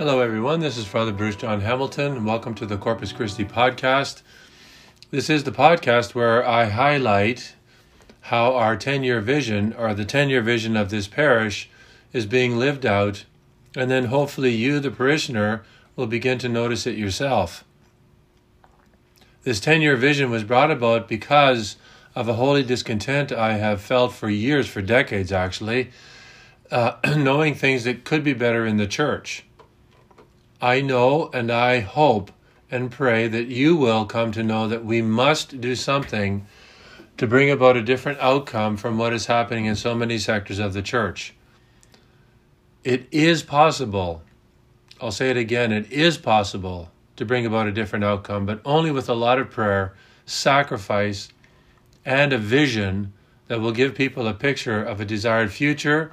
Hello, everyone. This is Father Bruce John Hamilton, and welcome to the Corpus Christi podcast. This is the podcast where I highlight how our 10 year vision, or the 10 year vision of this parish, is being lived out, and then hopefully you, the parishioner, will begin to notice it yourself. This 10 year vision was brought about because of a holy discontent I have felt for years, for decades actually, uh, knowing things that could be better in the church. I know and I hope and pray that you will come to know that we must do something to bring about a different outcome from what is happening in so many sectors of the church. It is possible, I'll say it again, it is possible to bring about a different outcome, but only with a lot of prayer, sacrifice, and a vision that will give people a picture of a desired future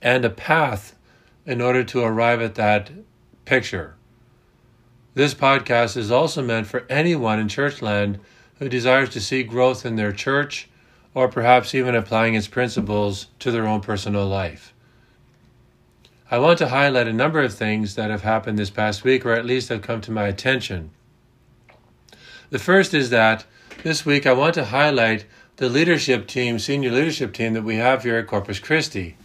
and a path in order to arrive at that picture. This podcast is also meant for anyone in churchland who desires to see growth in their church or perhaps even applying its principles to their own personal life. I want to highlight a number of things that have happened this past week, or at least have come to my attention. The first is that this week I want to highlight the leadership team, senior leadership team that we have here at Corpus Christi.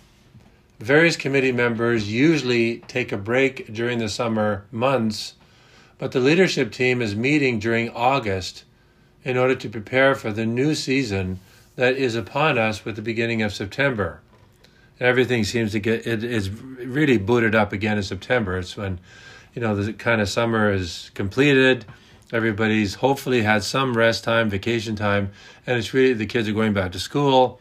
Various committee members usually take a break during the summer months, but the leadership team is meeting during August in order to prepare for the new season that is upon us with the beginning of September. Everything seems to get it is really booted up again in September. It's when you know the kind of summer is completed. Everybody's hopefully had some rest time, vacation time, and it's really the kids are going back to school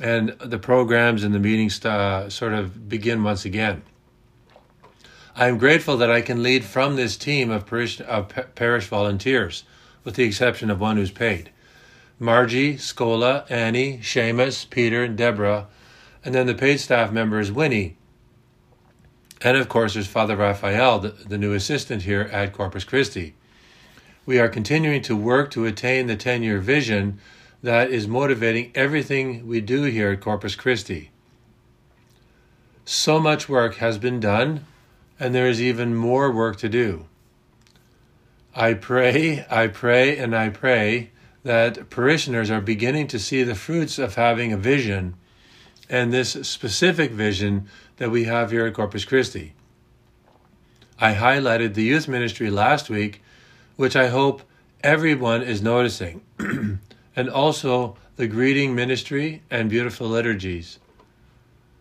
and the programs and the meetings uh, sort of begin once again. I am grateful that I can lead from this team of parish, of parish volunteers, with the exception of one who's paid. Margie, Schola, Annie, Seamus, Peter, and Deborah, and then the paid staff member is Winnie. And of course, there's Father Raffaele, the, the new assistant here at Corpus Christi. We are continuing to work to attain the 10 year vision that is motivating everything we do here at Corpus Christi. So much work has been done, and there is even more work to do. I pray, I pray, and I pray that parishioners are beginning to see the fruits of having a vision and this specific vision that we have here at Corpus Christi. I highlighted the youth ministry last week, which I hope everyone is noticing. and also the greeting ministry and beautiful liturgies.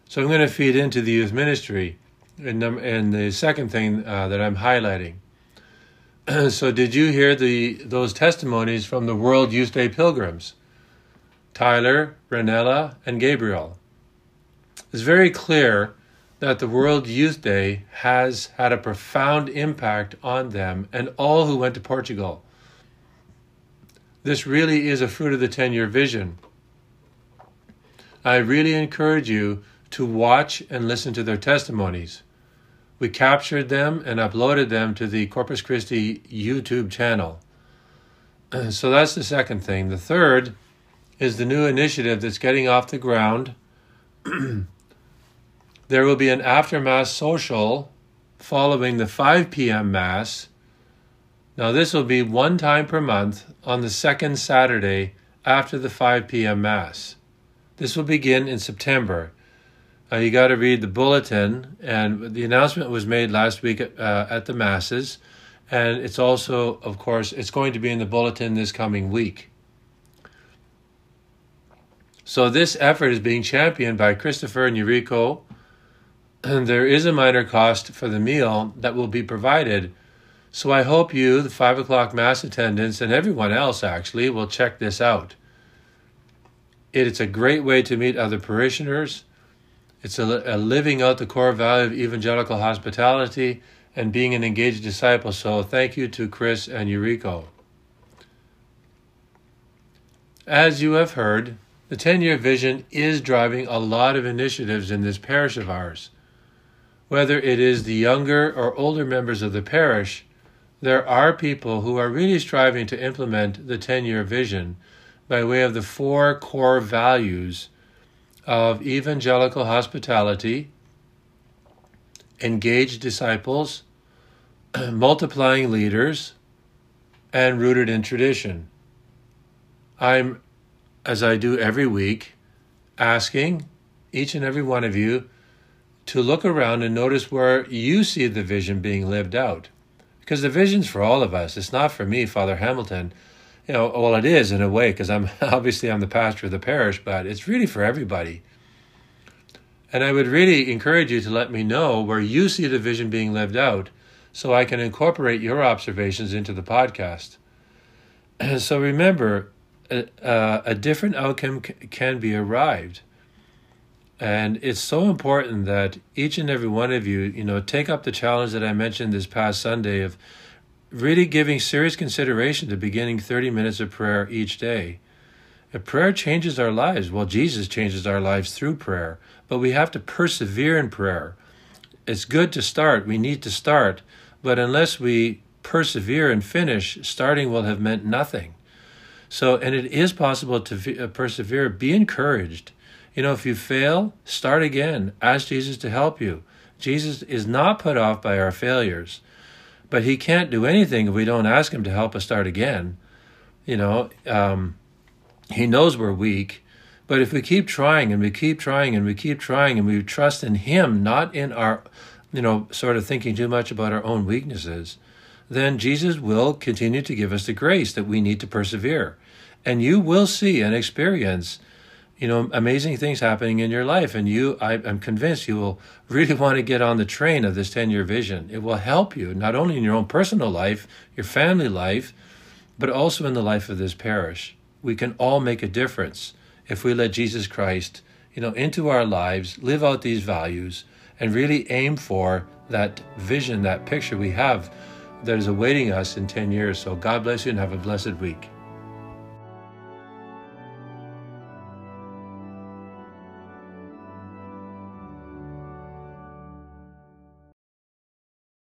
So I'm going to feed into the youth ministry and, and the second thing uh, that I'm highlighting. so did you hear the those testimonies from the World Youth Day pilgrims? Tyler, Renella, and Gabriel. It's very clear that the World Youth Day has had a profound impact on them and all who went to Portugal. This really is a fruit of the 10 year vision. I really encourage you to watch and listen to their testimonies. We captured them and uploaded them to the Corpus Christi YouTube channel. So that's the second thing. The third is the new initiative that's getting off the ground. there will be an after Mass social following the 5 p.m. Mass now, this will be one time per month on the second Saturday after the 5 p.m. Mass. This will begin in September. Uh, you got to read the bulletin, and the announcement was made last week at, uh, at the Masses, and it's also, of course, it's going to be in the bulletin this coming week. So this effort is being championed by Christopher and Yuriko. And there is a minor cost for the meal that will be provided so I hope you, the 5 o'clock Mass attendants, and everyone else actually, will check this out. It's a great way to meet other parishioners. It's a, a living out the core value of evangelical hospitality and being an engaged disciple. So thank you to Chris and Yuriko. As you have heard, the 10 year vision is driving a lot of initiatives in this parish of ours. Whether it is the younger or older members of the parish, there are people who are really striving to implement the 10 year vision by way of the four core values of evangelical hospitality, engaged disciples, multiplying leaders, and rooted in tradition. I'm, as I do every week, asking each and every one of you to look around and notice where you see the vision being lived out. Because the vision's for all of us. It's not for me, Father Hamilton. You know, well, it is in a way, because I'm obviously I'm the pastor of the parish, but it's really for everybody. And I would really encourage you to let me know where you see the vision being lived out so I can incorporate your observations into the podcast. so remember, a, a different outcome can be arrived. And it's so important that each and every one of you, you know, take up the challenge that I mentioned this past Sunday of really giving serious consideration to beginning 30 minutes of prayer each day. If prayer changes our lives, well, Jesus changes our lives through prayer, but we have to persevere in prayer. It's good to start, we need to start, but unless we persevere and finish, starting will have meant nothing. So, and it is possible to uh, persevere. Be encouraged. You know, if you fail, start again. Ask Jesus to help you. Jesus is not put off by our failures, but he can't do anything if we don't ask him to help us start again. You know, um, he knows we're weak, but if we keep trying and we keep trying and we keep trying and we trust in him, not in our, you know, sort of thinking too much about our own weaknesses, then Jesus will continue to give us the grace that we need to persevere. And you will see and experience, you know, amazing things happening in your life. And you, I, am convinced you will really want to get on the train of this 10 year vision. It will help you, not only in your own personal life, your family life, but also in the life of this parish. We can all make a difference if we let Jesus Christ, you know, into our lives, live out these values, and really aim for that vision, that picture we have that is awaiting us in 10 years. So God bless you and have a blessed week.